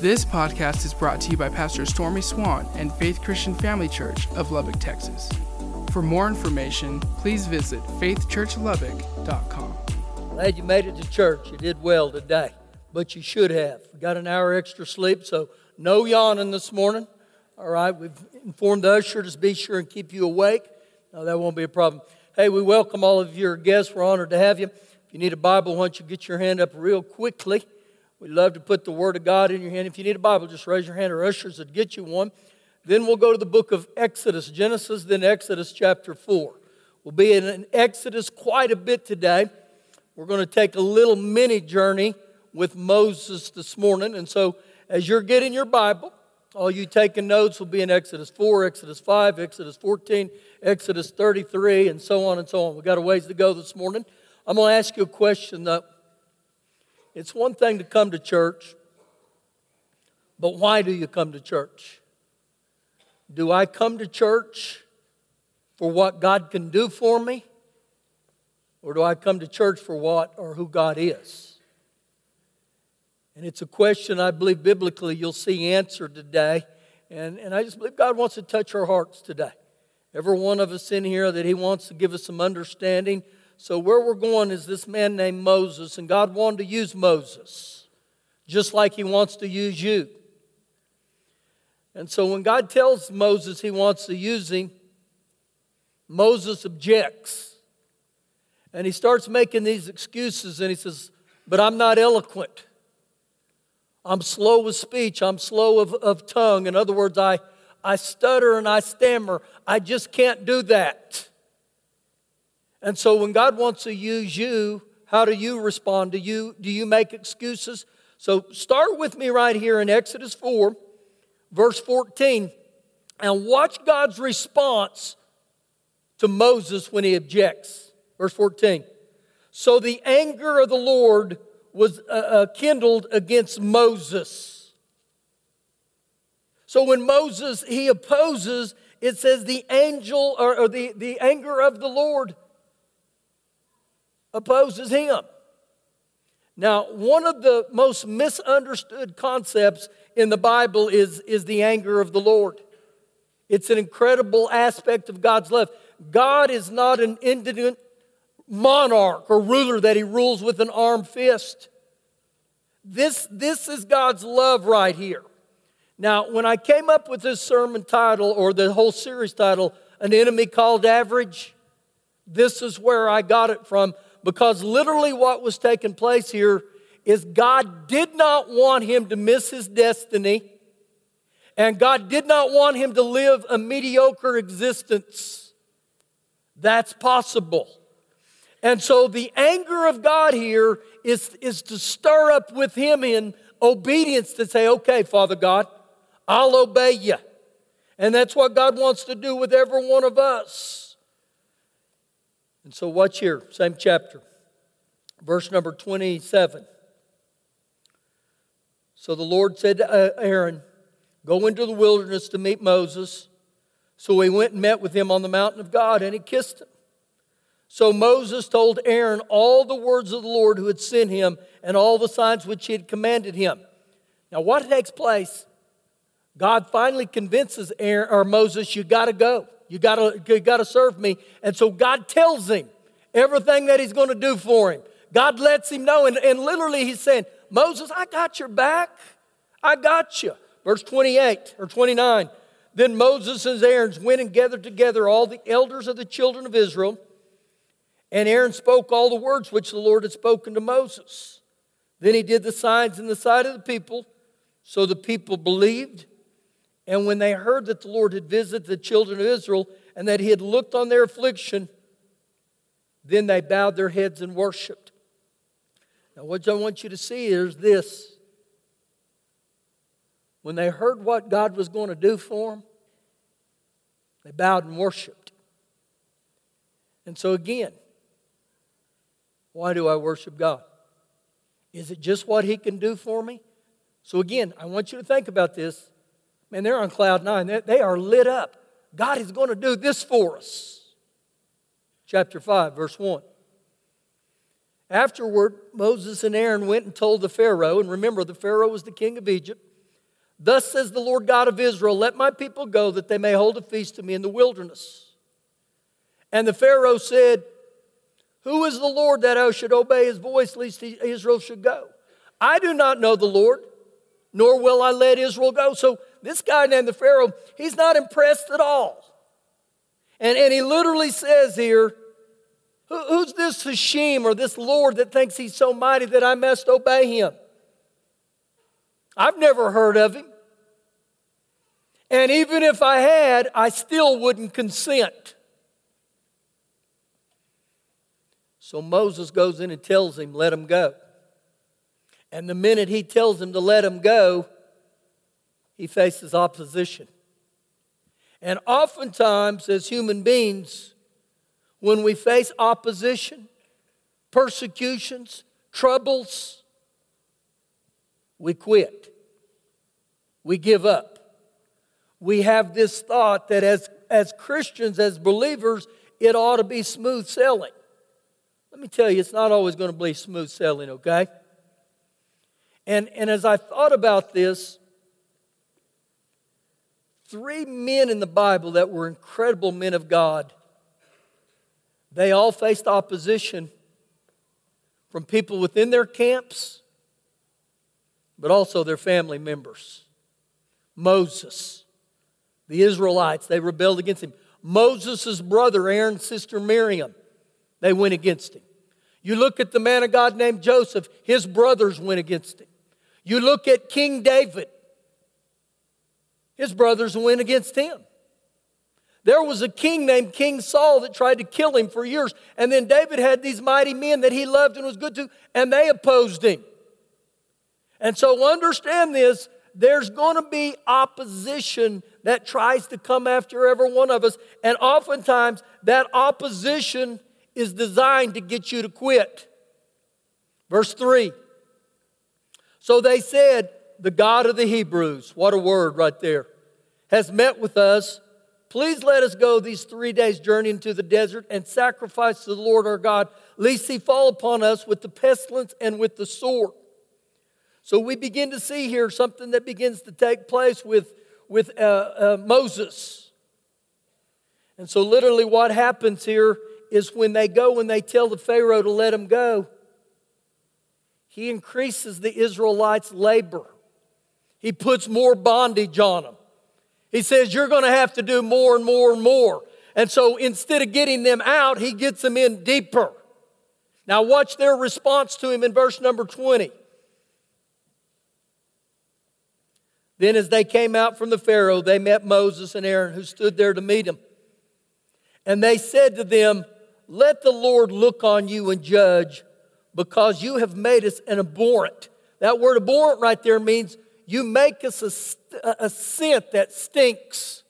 This podcast is brought to you by Pastor Stormy Swann and Faith Christian Family Church of Lubbock, Texas. For more information, please visit faithchurchlubbock.com. Glad you made it to church. You did well today, but you should have. We got an hour extra sleep, so no yawning this morning. All right, we've informed the usher to be sure and keep you awake. No, that won't be a problem. Hey, we welcome all of your guests. We're honored to have you. If you need a Bible, why don't you get your hand up real quickly? We'd love to put the Word of God in your hand. If you need a Bible, just raise your hand, or ushers would get you one. Then we'll go to the book of Exodus, Genesis, then Exodus chapter 4. We'll be in Exodus quite a bit today. We're going to take a little mini journey with Moses this morning. And so, as you're getting your Bible, all you taking notes will be in Exodus 4, Exodus 5, Exodus 14, Exodus 33, and so on and so on. We've got a ways to go this morning. I'm going to ask you a question, though. It's one thing to come to church, but why do you come to church? Do I come to church for what God can do for me? Or do I come to church for what or who God is? And it's a question I believe biblically you'll see answered today. And, and I just believe God wants to touch our hearts today. Every one of us in here that He wants to give us some understanding so, where we're going is this man named Moses, and God wanted to use Moses just like He wants to use you. And so, when God tells Moses He wants to use him, Moses objects. And he starts making these excuses, and he says, But I'm not eloquent. I'm slow of speech. I'm slow of, of tongue. In other words, I, I stutter and I stammer. I just can't do that. And so when God wants to use you, how do you respond? Do you, do you make excuses? So start with me right here in Exodus 4, verse 14, and watch God's response to Moses when he objects. Verse 14. So the anger of the Lord was uh, uh, kindled against Moses. So when Moses he opposes, it says the angel or, or the, the anger of the Lord opposes him. Now, one of the most misunderstood concepts in the Bible is, is the anger of the Lord. It's an incredible aspect of God's love. God is not an indignant monarch or ruler that he rules with an armed fist. This, this is God's love right here. Now, when I came up with this sermon title or the whole series title, An Enemy Called Average, this is where I got it from because literally what was taking place here is God did not want him to miss his destiny, and God did not want him to live a mediocre existence. That's possible. And so the anger of God here is, is to stir up with him in obedience to say, okay, Father God, I'll obey you. And that's what God wants to do with every one of us. And so, watch here, same chapter, verse number 27. So the Lord said to uh, Aaron, Go into the wilderness to meet Moses. So he went and met with him on the mountain of God, and he kissed him. So Moses told Aaron all the words of the Lord who had sent him and all the signs which he had commanded him. Now, what takes place? God finally convinces Aaron, or Moses, you got to go. You gotta, you gotta serve me. And so God tells him everything that he's gonna do for him. God lets him know. And, and literally he's saying, Moses, I got your back. I got you. Verse 28 or 29. Then Moses and Aaron went and gathered together all the elders of the children of Israel. And Aaron spoke all the words which the Lord had spoken to Moses. Then he did the signs in the sight of the people. So the people believed. And when they heard that the Lord had visited the children of Israel and that he had looked on their affliction, then they bowed their heads and worshiped. Now, what I want you to see is this. When they heard what God was going to do for them, they bowed and worshiped. And so, again, why do I worship God? Is it just what He can do for me? So, again, I want you to think about this. Man, they're on cloud nine. They are lit up. God is going to do this for us. Chapter 5, verse 1. Afterward, Moses and Aaron went and told the Pharaoh, and remember, the Pharaoh was the king of Egypt, Thus says the Lord God of Israel, Let my people go that they may hold a feast to me in the wilderness. And the Pharaoh said, Who is the Lord that I should obey his voice, lest Israel should go? I do not know the Lord, nor will I let Israel go. So this guy named the Pharaoh, he's not impressed at all. And, and he literally says here, Who's this Hashem or this Lord that thinks he's so mighty that I must obey him? I've never heard of him. And even if I had, I still wouldn't consent. So Moses goes in and tells him, let him go. And the minute he tells him to let him go, he faces opposition. And oftentimes, as human beings, when we face opposition, persecutions, troubles, we quit. We give up. We have this thought that as, as Christians, as believers, it ought to be smooth sailing. Let me tell you, it's not always going to be smooth sailing, okay? And, and as I thought about this, three men in the Bible that were incredible men of God, they all faced opposition from people within their camps but also their family members. Moses, the Israelites, they rebelled against him. Moses' brother, Aaron's sister Miriam, they went against him. You look at the man of God named Joseph, his brothers went against him. You look at King David, his brothers went against him. There was a king named King Saul that tried to kill him for years. And then David had these mighty men that he loved and was good to, and they opposed him. And so understand this there's going to be opposition that tries to come after every one of us. And oftentimes, that opposition is designed to get you to quit. Verse 3 So they said, The God of the Hebrews, what a word right there, has met with us. Please let us go these three days' journey into the desert and sacrifice to the Lord our God, lest he fall upon us with the pestilence and with the sword. So we begin to see here something that begins to take place with, with uh, uh, Moses. And so, literally, what happens here is when they go and they tell the Pharaoh to let him go, he increases the Israelites' labor. He puts more bondage on them. He says, You're going to have to do more and more and more. And so instead of getting them out, he gets them in deeper. Now, watch their response to him in verse number 20. Then, as they came out from the Pharaoh, they met Moses and Aaron, who stood there to meet him. And they said to them, Let the Lord look on you and judge, because you have made us an abhorrent. That word abhorrent right there means you make us a, a scent that stinks.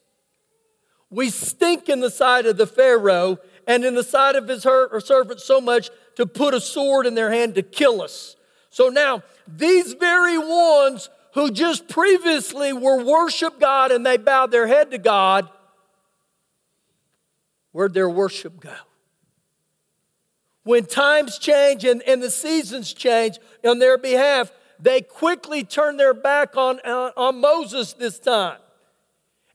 We stink in the sight of the Pharaoh and in the sight of his her, servants so much to put a sword in their hand to kill us. So now, these very ones who just previously were worship God and they bowed their head to God, where'd their worship go? When times change and, and the seasons change on their behalf, they quickly turn their back on, on, on Moses this time.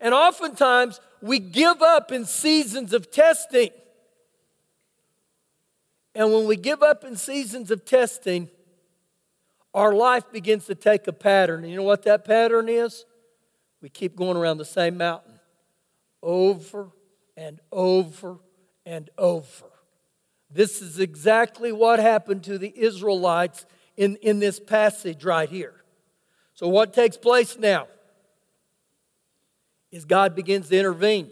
And oftentimes, we give up in seasons of testing. And when we give up in seasons of testing, our life begins to take a pattern. And you know what that pattern is? We keep going around the same mountain over and over and over. This is exactly what happened to the Israelites in, in this passage right here. So, what takes place now is God begins to intervene.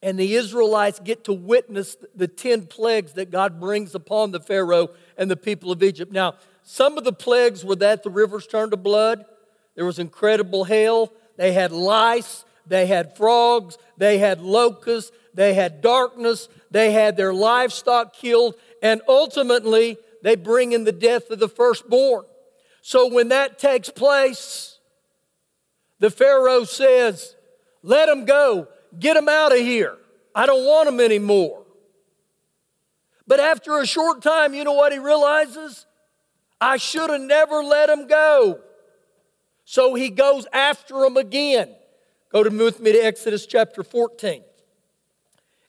And the Israelites get to witness the 10 plagues that God brings upon the Pharaoh and the people of Egypt. Now, some of the plagues were that the rivers turned to blood. There was incredible hail. They had lice. They had frogs. They had locusts. They had darkness. They had their livestock killed. And ultimately, they bring in the death of the firstborn. So when that takes place, the Pharaoh says, Let them go. Get them out of here. I don't want them anymore. But after a short time, you know what he realizes? I should have never let him go. So he goes after them again. Go to with me to Exodus chapter 14.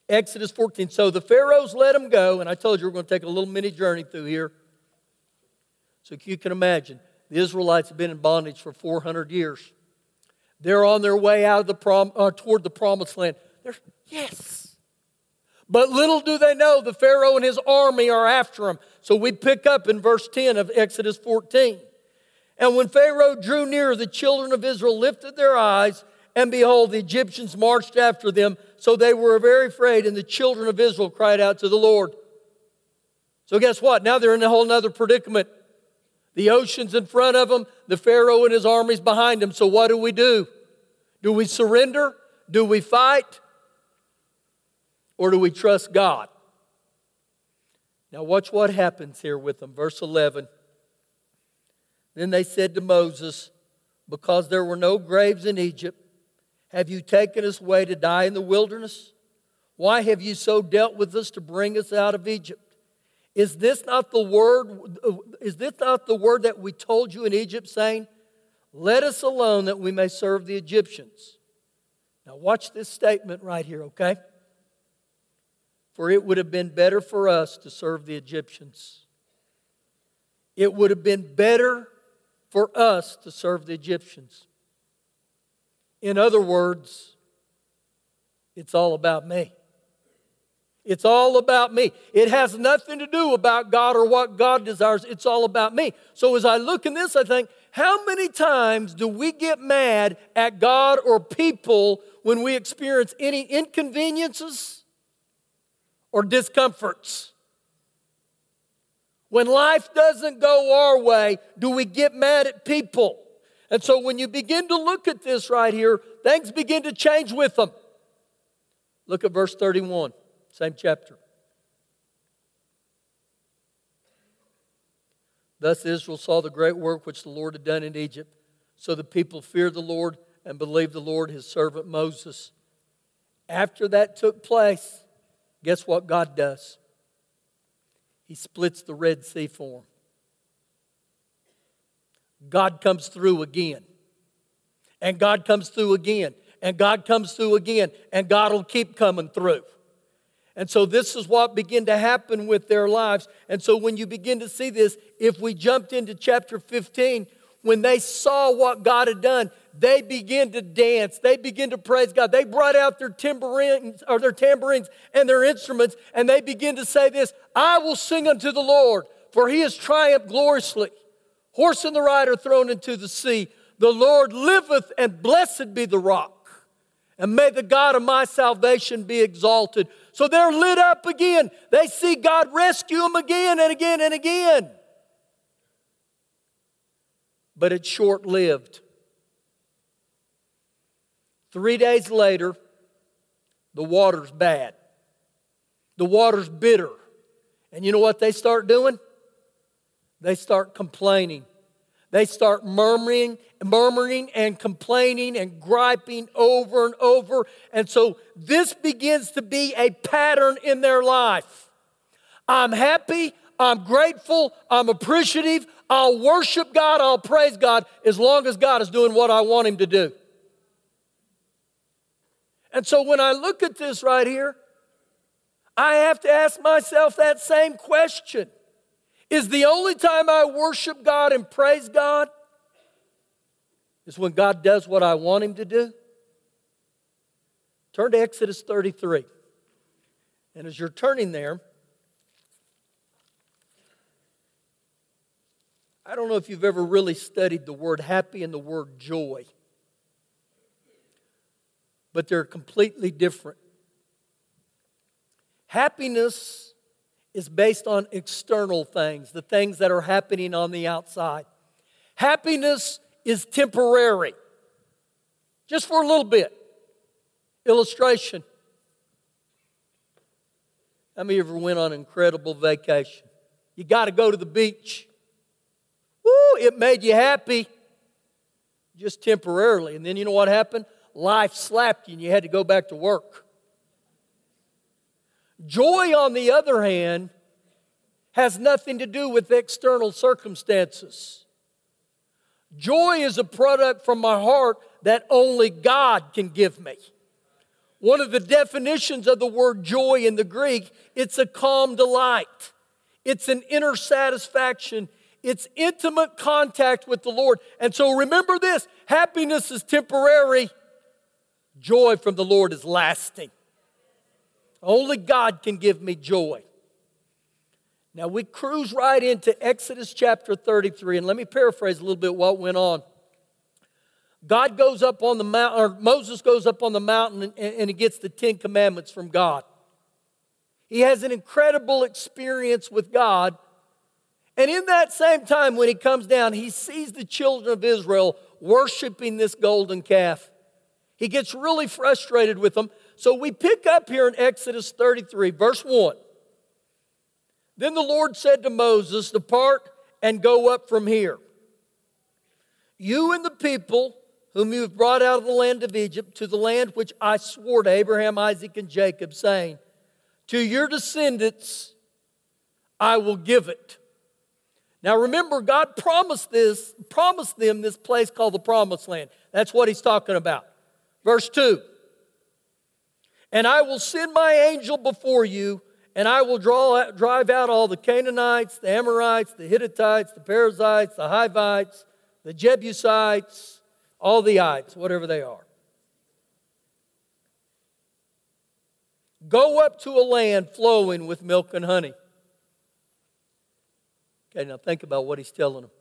Exodus 14. So the Pharaohs let them go, and I told you we're going to take a little mini journey through here. So you can imagine, the Israelites have been in bondage for 400 years. They're on their way out of the prom, uh, toward the promised land. They're, yes. But little do they know the Pharaoh and his army are after them. So we pick up in verse 10 of Exodus 14. And when Pharaoh drew near, the children of Israel lifted their eyes, and behold, the Egyptians marched after them. So they were very afraid, and the children of Israel cried out to the Lord. So guess what? Now they're in a whole other predicament. The ocean's in front of them, the Pharaoh and his armies behind them. So what do we do? Do we surrender? Do we fight? Or do we trust God? Now, watch what happens here with them. Verse 11. Then they said to Moses, Because there were no graves in Egypt, have you taken us away to die in the wilderness? Why have you so dealt with us to bring us out of Egypt? Is this not the word is this not the word that we told you in Egypt saying, "Let us alone that we may serve the Egyptians." Now watch this statement right here, okay? For it would have been better for us to serve the Egyptians. It would have been better for us to serve the Egyptians. In other words, it's all about me. It's all about me. It has nothing to do about God or what God desires. It's all about me. So as I look in this, I think, how many times do we get mad at God or people when we experience any inconveniences or discomforts? When life doesn't go our way, do we get mad at people? And so when you begin to look at this right here, things begin to change with them. Look at verse 31, same chapter. Thus Israel saw the great work which the Lord had done in Egypt. So the people feared the Lord and believed the Lord, his servant Moses. After that took place, guess what God does? He splits the Red Sea for them. God comes through again. And God comes through again. And God comes through again. And God will keep coming through. And so this is what began to happen with their lives. And so when you begin to see this, if we jumped into chapter 15, when they saw what God had done, they began to dance. They began to praise God. They brought out their tambourines or their tambourines and their instruments, and they began to say this: "I will sing unto the Lord, for He has triumphed gloriously. Horse and the rider thrown into the sea. The Lord liveth, and blessed be the rock." And may the God of my salvation be exalted. So they're lit up again. They see God rescue them again and again and again but it's short lived. Three days later, the water's bad. The water's bitter. And you know what they start doing? They start complaining. They start murmuring, murmuring and complaining and griping over and over. And so this begins to be a pattern in their life. I'm happy, I'm grateful, I'm appreciative, I'll worship God, I'll praise God as long as God is doing what I want Him to do. And so when I look at this right here, I have to ask myself that same question. Is the only time I worship God and praise God is when God does what I want Him to do? Turn to Exodus 33. And as you're turning there, I don't know if you've ever really studied the word happy and the word joy, but they're completely different. Happiness is based on external things, the things that are happening on the outside. Happiness is temporary, just for a little bit. Illustration. How many of you ever went on an incredible vacation? You got to go to the beach. Woo, it made you happy just temporarily. And then you know what happened? Life slapped you and you had to go back to work. Joy, on the other hand, has nothing to do with external circumstances. Joy is a product from my heart that only God can give me. One of the definitions of the word joy in the Greek, it's a calm delight. It's an inner satisfaction. It's intimate contact with the Lord. And so remember this happiness is temporary, joy from the Lord is lasting. Only God can give me joy. Now we cruise right into Exodus chapter 33, and let me paraphrase a little bit what went on. God goes up on the mountain, or Moses goes up on the mountain and, and he gets the Ten Commandments from God. He has an incredible experience with God. And in that same time, when he comes down, he sees the children of Israel worshiping this golden calf. He gets really frustrated with them. So we pick up here in Exodus 33, verse 1. Then the Lord said to Moses, Depart and go up from here. You and the people whom you have brought out of the land of Egypt to the land which I swore to Abraham, Isaac, and Jacob, saying, To your descendants I will give it. Now remember, God promised this, promised them this place called the promised land. That's what he's talking about. Verse 2 And I will send my angel before you, and I will draw, drive out all the Canaanites, the Amorites, the Hittites, the Perizzites, the Hivites, the Jebusites all the ites, whatever they are. Go up to a land flowing with milk and honey. Okay, now think about what he's telling them.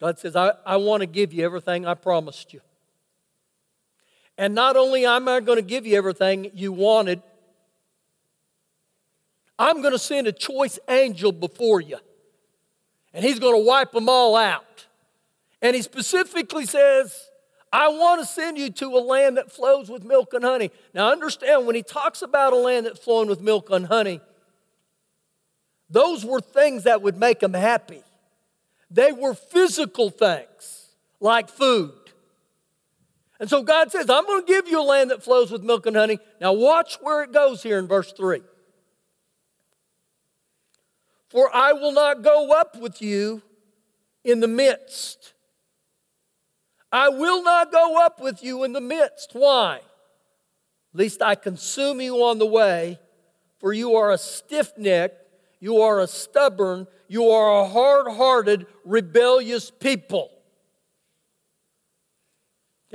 God says, I, I want to give you everything I promised you. And not only am I going to give you everything you wanted, I'm going to send a choice angel before you. And he's going to wipe them all out. And he specifically says, I want to send you to a land that flows with milk and honey. Now, understand when he talks about a land that's flowing with milk and honey, those were things that would make them happy. They were physical things like food. And so God says, I'm going to give you a land that flows with milk and honey. Now, watch where it goes here in verse 3. For I will not go up with you in the midst I will not go up with you in the midst. Why? Lest I consume you on the way, for you are a stiff neck, you are a stubborn, you are a hard hearted, rebellious people.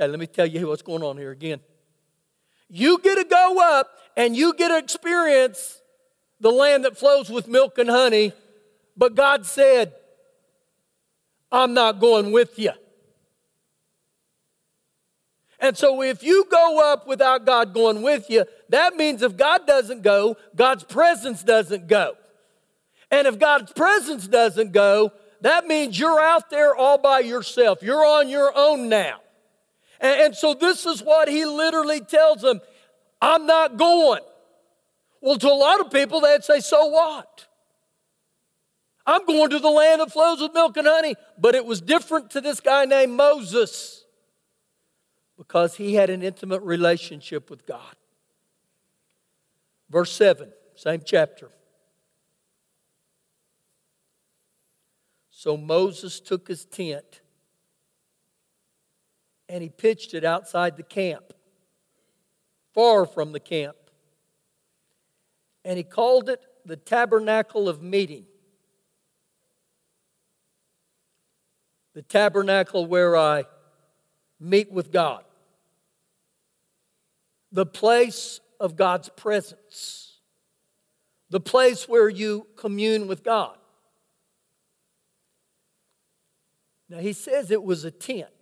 Okay, let me tell you what's going on here again. You get to go up and you get to experience the land that flows with milk and honey, but God said, I'm not going with you. And so if you go up without God going with you, that means if God doesn't go, God's presence doesn't go. And if God's presence doesn't go, that means you're out there all by yourself. You're on your own now. And, and so this is what he literally tells them I'm not going. Well, to a lot of people, they'd say, So what? I'm going to the land that flows with milk and honey. But it was different to this guy named Moses because he had an intimate relationship with God. Verse 7, same chapter. So Moses took his tent and he pitched it outside the camp, far from the camp. And he called it the tabernacle of meeting. The tabernacle where I meet with God. The place of God's presence, the place where you commune with God. Now, he says it was a tent.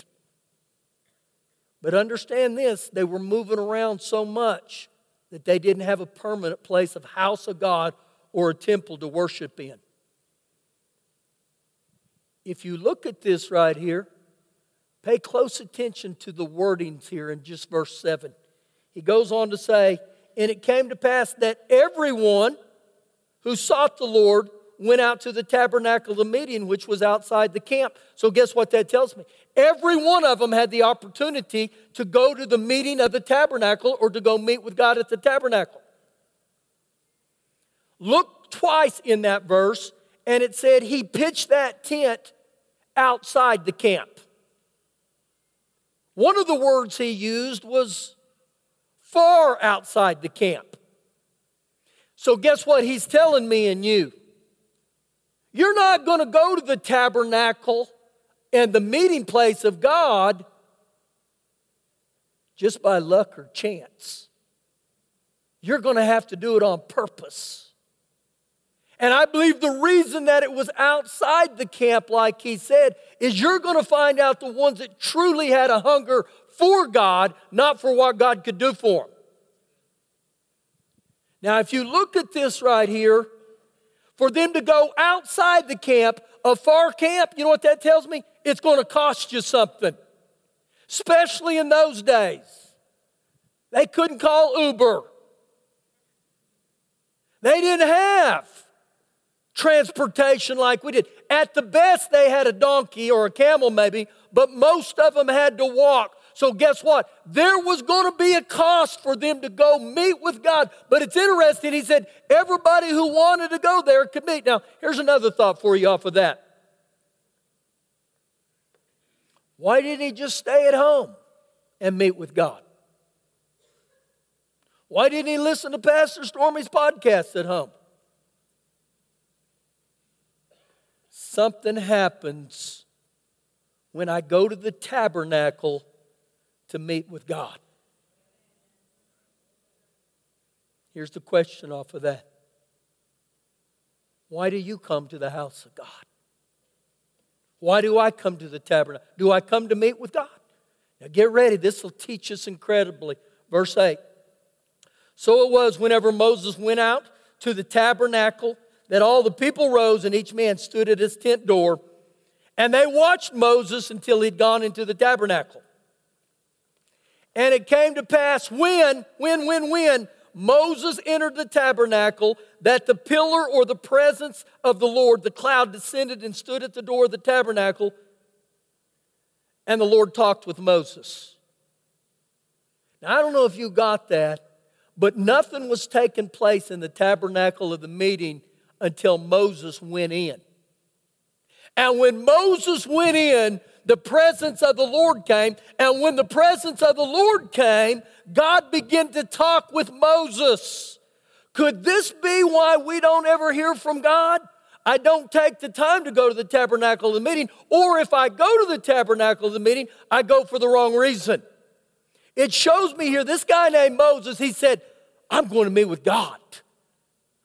But understand this they were moving around so much that they didn't have a permanent place of house of God or a temple to worship in. If you look at this right here, Pay close attention to the wordings here in just verse 7. He goes on to say, And it came to pass that everyone who sought the Lord went out to the tabernacle of the meeting, which was outside the camp. So, guess what that tells me? Every one of them had the opportunity to go to the meeting of the tabernacle or to go meet with God at the tabernacle. Look twice in that verse, and it said he pitched that tent outside the camp. One of the words he used was far outside the camp. So, guess what he's telling me and you? You're not going to go to the tabernacle and the meeting place of God just by luck or chance. You're going to have to do it on purpose. And I believe the reason that it was outside the camp, like he said, is you're going to find out the ones that truly had a hunger for God, not for what God could do for them. Now, if you look at this right here, for them to go outside the camp, a far camp, you know what that tells me? It's going to cost you something, especially in those days. They couldn't call Uber, they didn't have transportation like we did. At the best, they had a donkey or a camel, maybe, but most of them had to walk. So, guess what? There was going to be a cost for them to go meet with God. But it's interesting, he said, everybody who wanted to go there could meet. Now, here's another thought for you off of that. Why didn't he just stay at home and meet with God? Why didn't he listen to Pastor Stormy's podcast at home? Something happens when I go to the tabernacle to meet with God. Here's the question off of that Why do you come to the house of God? Why do I come to the tabernacle? Do I come to meet with God? Now get ready, this will teach us incredibly. Verse 8. So it was whenever Moses went out to the tabernacle that all the people rose and each man stood at his tent door. And they watched Moses until he'd gone into the tabernacle. And it came to pass when, when, when, when Moses entered the tabernacle that the pillar or the presence of the Lord, the cloud descended and stood at the door of the tabernacle. And the Lord talked with Moses. Now, I don't know if you got that, but nothing was taking place in the tabernacle of the meeting until Moses went in. And when Moses went in, the presence of the Lord came. And when the presence of the Lord came, God began to talk with Moses. Could this be why we don't ever hear from God? I don't take the time to go to the tabernacle of the meeting, or if I go to the tabernacle of the meeting, I go for the wrong reason. It shows me here this guy named Moses, he said, I'm going to meet with God.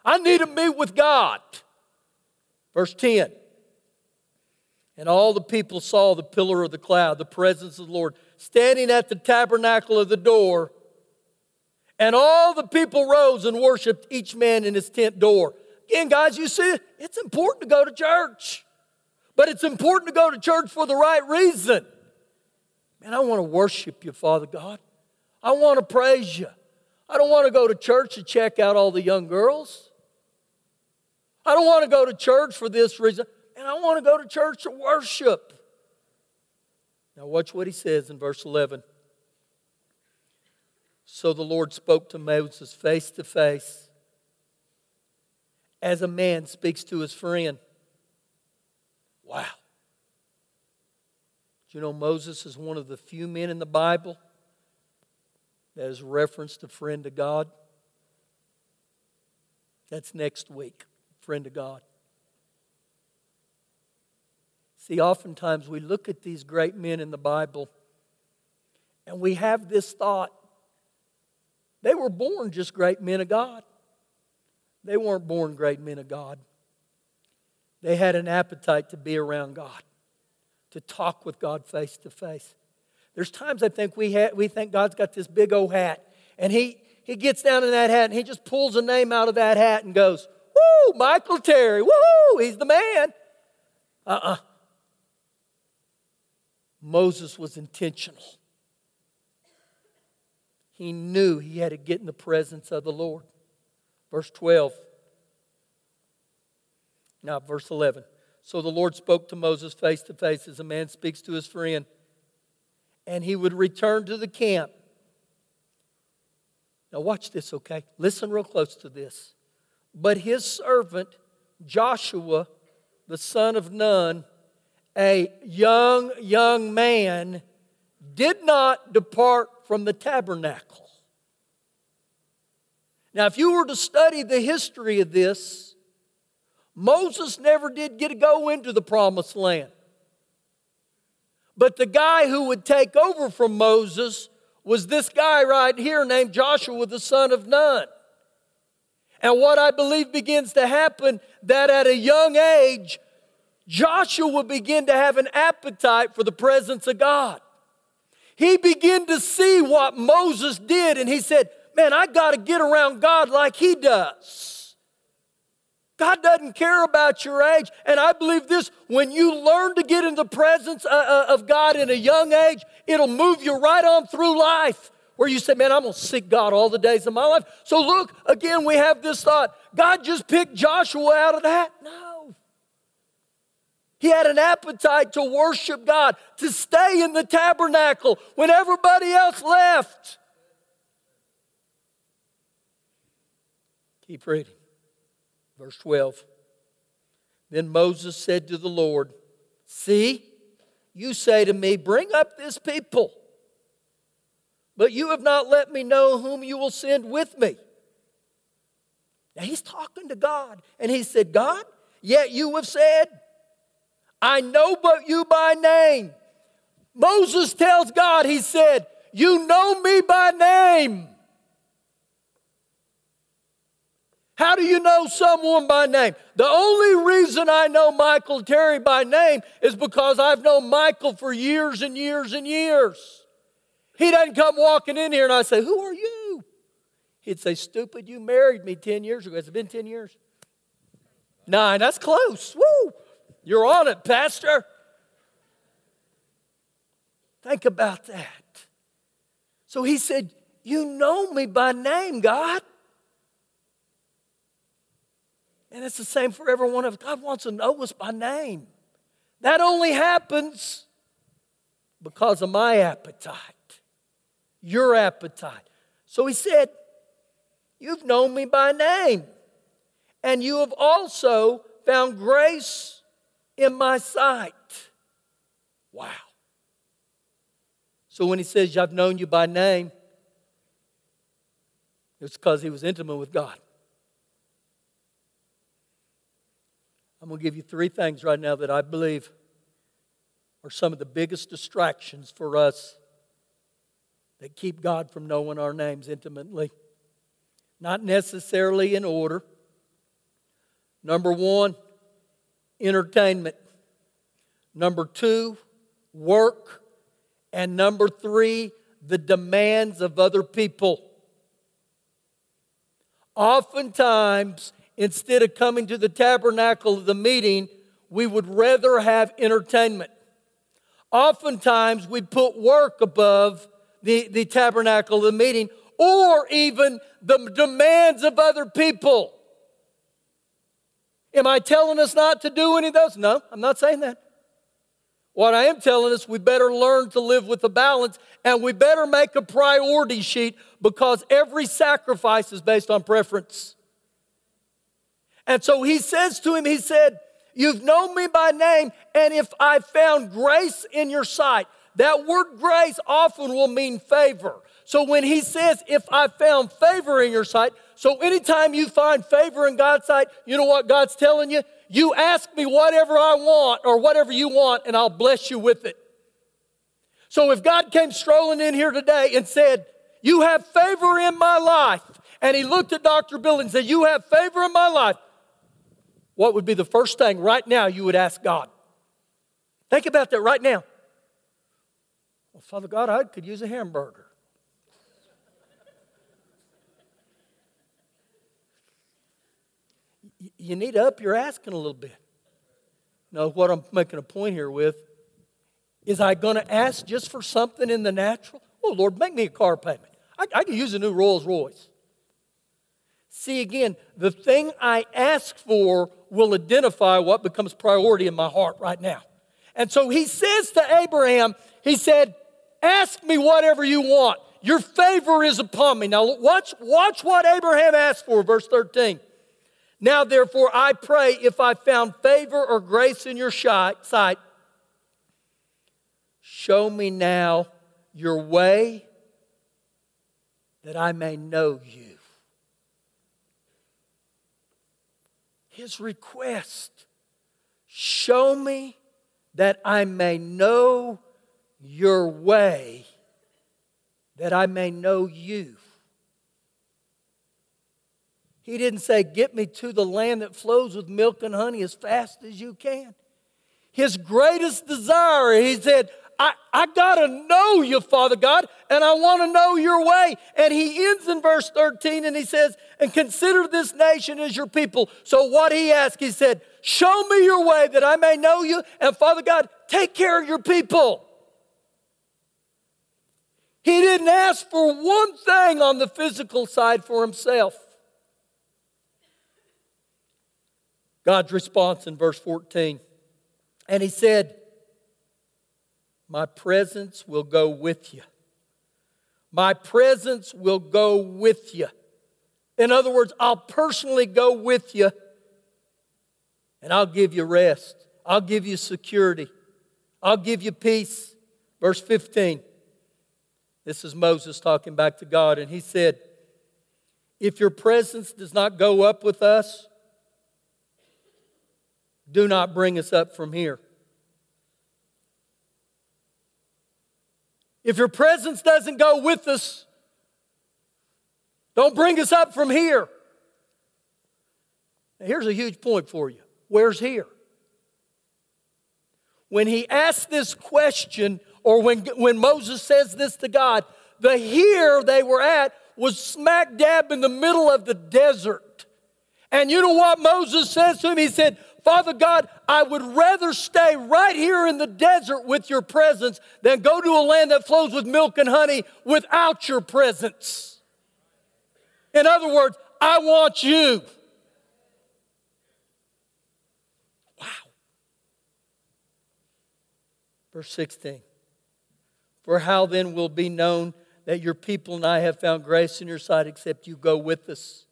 I need to meet with God. Verse 10 and all the people saw the pillar of the cloud, the presence of the Lord, standing at the tabernacle of the door. And all the people rose and worshiped each man in his tent door. Again, guys, you see, it's important to go to church, but it's important to go to church for the right reason. Man, I want to worship you, Father God. I want to praise you. I don't want to go to church to check out all the young girls. I don't want to go to church for this reason and I want to go to church to worship. Now, watch what he says in verse 11. So the Lord spoke to Moses face to face as a man speaks to his friend. Wow. Do you know Moses is one of the few men in the Bible that is referenced a friend to God? That's next week, friend to God. See, oftentimes we look at these great men in the Bible and we have this thought they were born just great men of God. They weren't born great men of God. They had an appetite to be around God, to talk with God face to face. There's times I think we, ha- we think God's got this big old hat, and he, he gets down in that hat and he just pulls a name out of that hat and goes, Woo, Michael Terry, woo, he's the man. Uh uh-uh. uh Moses was intentional. He knew he had to get in the presence of the Lord. Verse 12. Now, verse 11. So the Lord spoke to Moses face to face as a man speaks to his friend, and he would return to the camp. Now, watch this, okay? Listen real close to this. But his servant, Joshua, the son of Nun, a young, young man, did not depart from the tabernacle. Now, if you were to study the history of this, Moses never did get to go into the promised land. But the guy who would take over from Moses was this guy right here named Joshua, the son of Nun. And what I believe begins to happen that at a young age, Joshua would begin to have an appetite for the presence of God. He began to see what Moses did, and he said, Man, I got to get around God like he does. God doesn't care about your age. And I believe this when you learn to get in the presence uh, uh, of God in a young age, it'll move you right on through life where you say, Man, I'm going to seek God all the days of my life. So, look, again, we have this thought God just picked Joshua out of that? No. He had an appetite to worship God, to stay in the tabernacle when everybody else left. Keep reading. Verse 12. Then Moses said to the Lord, See, you say to me, Bring up this people but you have not let me know whom you will send with me. Now he's talking to God, and he said, God, yet you have said, I know but you by name. Moses tells God, he said, You know me by name. How do you know someone by name? The only reason I know Michael Terry by name is because I've known Michael for years and years and years. He doesn't come walking in here and I say, Who are you? He'd say, Stupid, you married me 10 years ago. Has it been 10 years? Nine, that's close. Woo! You're on it, Pastor. Think about that. So he said, You know me by name, God. And it's the same for every one of us. God wants to know us by name. That only happens because of my appetite your appetite. So he said, You've known me by name, and you have also found grace in my sight. Wow. So when he says, I've known you by name, it's because he was intimate with God. I'm going to give you three things right now that I believe are some of the biggest distractions for us that keep God from knowing our names intimately. Not necessarily in order. Number one, entertainment. Number two, work. And number three, the demands of other people. Oftentimes, instead of coming to the tabernacle of the meeting, we would rather have entertainment. Oftentimes, we put work above the, the tabernacle, of the meeting, or even the demands of other people. Am I telling us not to do any of those? No, I'm not saying that. What I am telling us, we better learn to live with a balance and we better make a priority sheet because every sacrifice is based on preference. And so he says to him, He said, You've known me by name, and if I found grace in your sight, that word grace often will mean favor. So when he says, if I found favor in your sight, so anytime you find favor in God's sight, you know what God's telling you? You ask me whatever I want or whatever you want, and I'll bless you with it. So if God came strolling in here today and said, You have favor in my life, and he looked at Dr. Bill and said, You have favor in my life, what would be the first thing right now you would ask God? Think about that right now. Well, Father God, I could use a hamburger. You need to up your asking a little bit. No, what I'm making a point here with is I going to ask just for something in the natural? Oh, Lord, make me a car payment. I, I use a new Rolls Royce. See, again, the thing I ask for will identify what becomes priority in my heart right now. And so he says to Abraham, he said, Ask me whatever you want. Your favor is upon me. Now, watch, watch what Abraham asked for, verse 13. Now, therefore, I pray if I found favor or grace in your sight, Show me now your way that I may know you. His request show me that I may know your way, that I may know you. He didn't say, Get me to the land that flows with milk and honey as fast as you can. His greatest desire, he said, I, I got to know you, Father God, and I want to know your way. And he ends in verse 13 and he says, And consider this nation as your people. So, what he asked, he said, Show me your way that I may know you. And Father God, take care of your people. He didn't ask for one thing on the physical side for himself. God's response in verse 14. And he said, my presence will go with you. My presence will go with you. In other words, I'll personally go with you and I'll give you rest. I'll give you security. I'll give you peace. Verse 15. This is Moses talking back to God, and he said, If your presence does not go up with us, do not bring us up from here. If your presence doesn't go with us, don't bring us up from here. Now, here's a huge point for you. Where's here? When he asked this question, or when, when Moses says this to God, the here they were at was smack dab in the middle of the desert. And you know what Moses says to him? He said, Father God, I would rather stay right here in the desert with your presence than go to a land that flows with milk and honey without your presence. In other words, I want you. Wow. Verse 16. For how then will be known that your people and I have found grace in your sight except you go with us?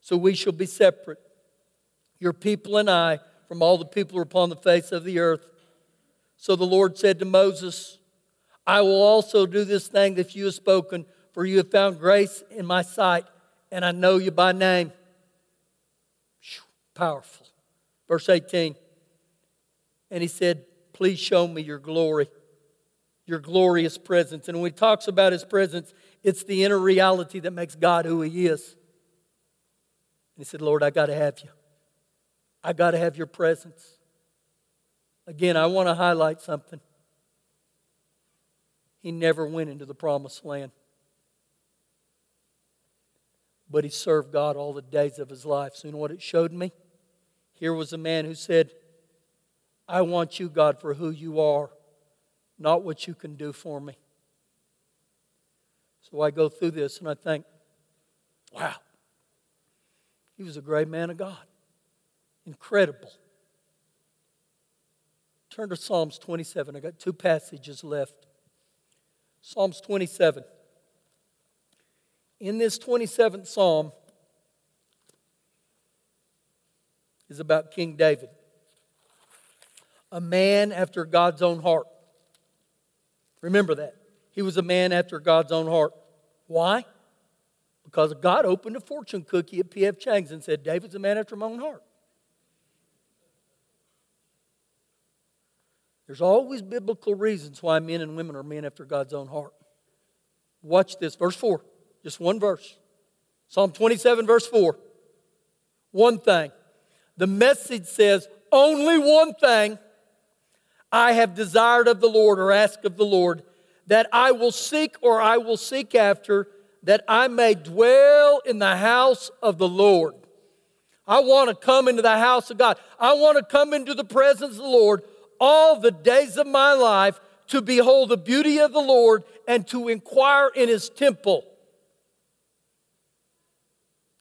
So we shall be separate your people and I, from all the people upon the face of the earth. So the Lord said to Moses, I will also do this thing that you have spoken, for you have found grace in my sight, and I know you by name. Powerful. Verse 18. And he said, Please show me your glory, your glorious presence. And when he talks about his presence, it's the inner reality that makes God who he is. And he said, Lord, I got to have you. I got to have your presence. Again, I want to highlight something. He never went into the promised land, but he served God all the days of his life. So, you know what it showed me? Here was a man who said, I want you, God, for who you are, not what you can do for me. So I go through this and I think, wow, he was a great man of God. Incredible. Turn to Psalms 27. I got two passages left. Psalms 27. In this 27th Psalm is about King David, a man after God's own heart. Remember that. He was a man after God's own heart. Why? Because God opened a fortune cookie at P.F. Chang's and said, David's a man after my own heart. There's always biblical reasons why men and women are men after God's own heart. Watch this, verse 4, just one verse. Psalm 27, verse 4. One thing. The message says, Only one thing I have desired of the Lord or asked of the Lord, that I will seek or I will seek after, that I may dwell in the house of the Lord. I want to come into the house of God. I want to come into the presence of the Lord all the days of my life to behold the beauty of the Lord and to inquire in his temple.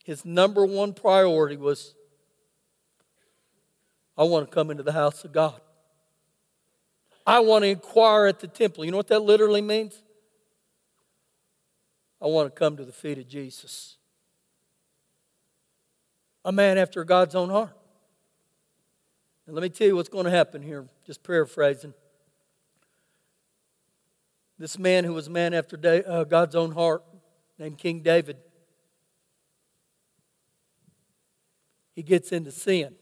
His number one priority was I want to come into the house of God. I want to inquire at the temple. You know what that literally means? I want to come to the feet of Jesus. A man after God's own heart. And let me tell you what's going to happen here, just paraphrasing. This man who was a man after uh, God's own heart, named King David, he gets into sin.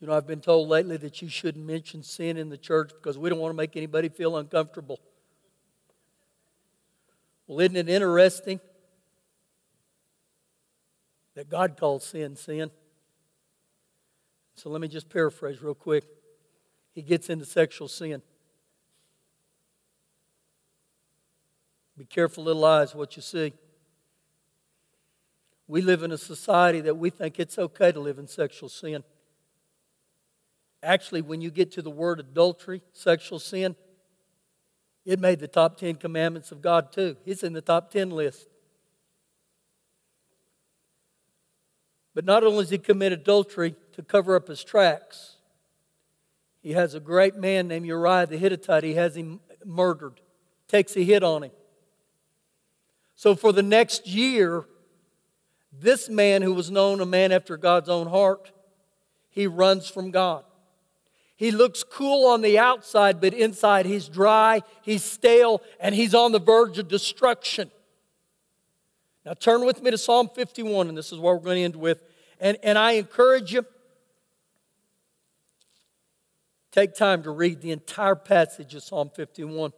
You know, I've been told lately that you shouldn't mention sin in the church because we don't want to make anybody feel uncomfortable. Well, isn't it interesting that God calls sin sin? So let me just paraphrase real quick. He gets into sexual sin. Be careful, little eyes, what you see. We live in a society that we think it's okay to live in sexual sin. Actually, when you get to the word adultery, sexual sin, it made the top 10 commandments of God too. It's in the top 10 list. But not only does he commit adultery to cover up his tracks, he has a great man named Uriah the Hittite. He has him murdered, takes a hit on him. So for the next year, this man who was known a man after God's own heart, he runs from God. He looks cool on the outside, but inside he's dry, he's stale, and he's on the verge of destruction. Now turn with me to Psalm 51, and this is what we're going to end with. And, and I encourage you, take time to read the entire passage of Psalm 51.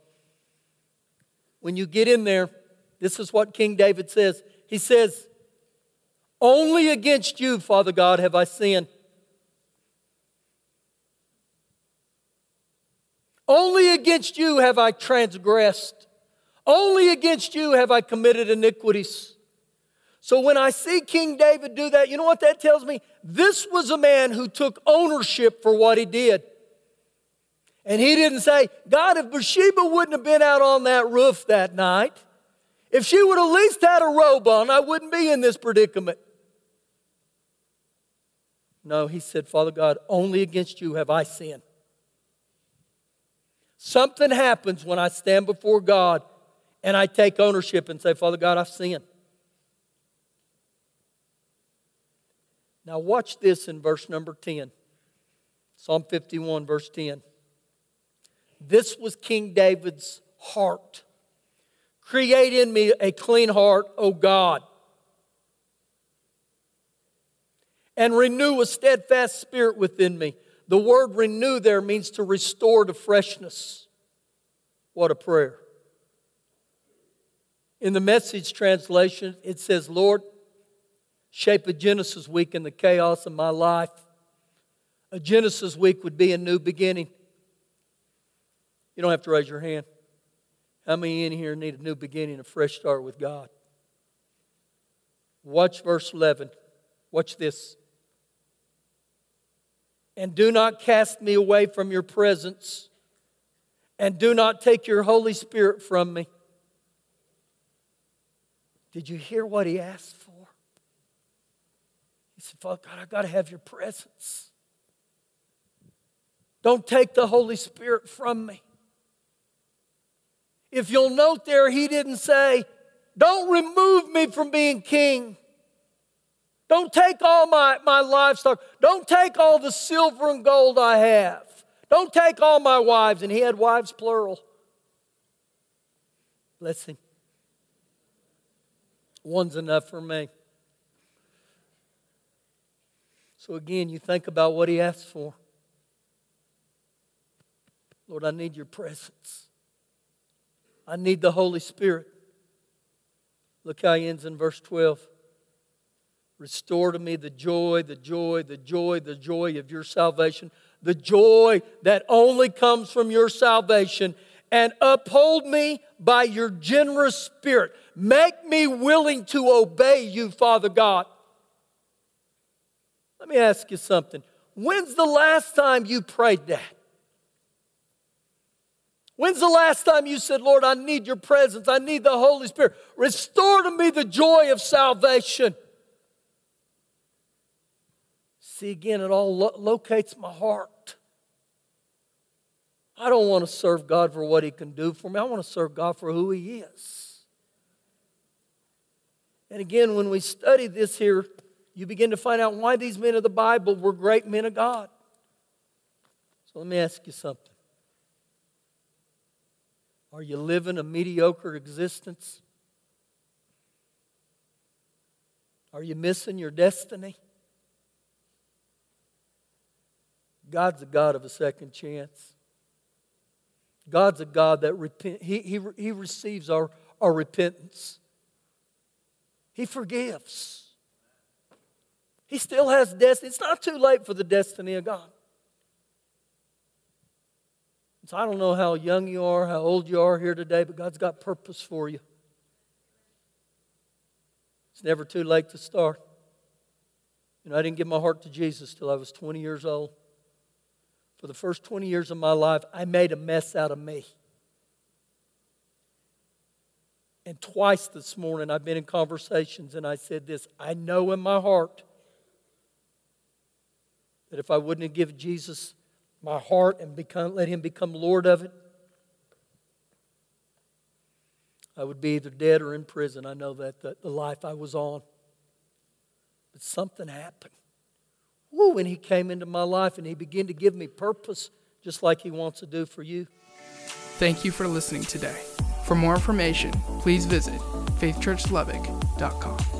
When you get in there, this is what King David says. He says, Only against you, Father God, have I sinned Only against you have I transgressed. Only against you have I committed iniquities. So when I see King David do that, you know what that tells me? This was a man who took ownership for what he did. And he didn't say, God, if Bathsheba wouldn't have been out on that roof that night, if she would at least had a robe on, I wouldn't be in this predicament. No, he said, Father God, only against you have I sinned. Something happens when I stand before God and I take ownership and say, Father God, I've sinned. Now, watch this in verse number 10. Psalm 51, verse 10. This was King David's heart. Create in me a clean heart, O God, and renew a steadfast spirit within me. The word renew there means to restore to freshness. What a prayer. In the message translation, it says, Lord, shape a Genesis week in the chaos of my life. A Genesis week would be a new beginning. You don't have to raise your hand. How many in here need a new beginning, a fresh start with God? Watch verse 11. Watch this and do not cast me away from your presence, and do not take your Holy Spirit from me. Did you hear what he asked? He said, Father God, I've got to have your presence. Don't take the Holy Spirit from me. If you'll note there, he didn't say, Don't remove me from being king. Don't take all my, my livestock. Don't take all the silver and gold I have. Don't take all my wives. And he had wives plural. Bless him. One's enough for me. So again, you think about what he asked for. Lord, I need your presence. I need the Holy Spirit. Look how he ends in verse 12. Restore to me the joy, the joy, the joy, the joy of your salvation, the joy that only comes from your salvation, and uphold me by your generous spirit. Make me willing to obey you, Father God. Let me ask you something. When's the last time you prayed that? When's the last time you said, Lord, I need your presence. I need the Holy Spirit. Restore to me the joy of salvation. See, again, it all lo- locates my heart. I don't want to serve God for what He can do for me. I want to serve God for who He is. And again, when we study this here, you begin to find out why these men of the Bible were great men of God. So let me ask you something. Are you living a mediocre existence? Are you missing your destiny? God's a God of a second chance. God's a God that repent, he, he, he receives our, our repentance. He forgives. He still has destiny. It's not too late for the destiny of God. So I don't know how young you are, how old you are here today, but God's got purpose for you. It's never too late to start. You know, I didn't give my heart to Jesus till I was 20 years old. For the first 20 years of my life, I made a mess out of me. And twice this morning, I've been in conversations and I said this I know in my heart that if I wouldn't have given Jesus my heart and become, let Him become Lord of it, I would be either dead or in prison. I know that, the, life I was on. But something happened. Woo, when He came into my life and He began to give me purpose, just like He wants to do for you. Thank you for listening today. For more information, please visit faithchurchlubbock.com.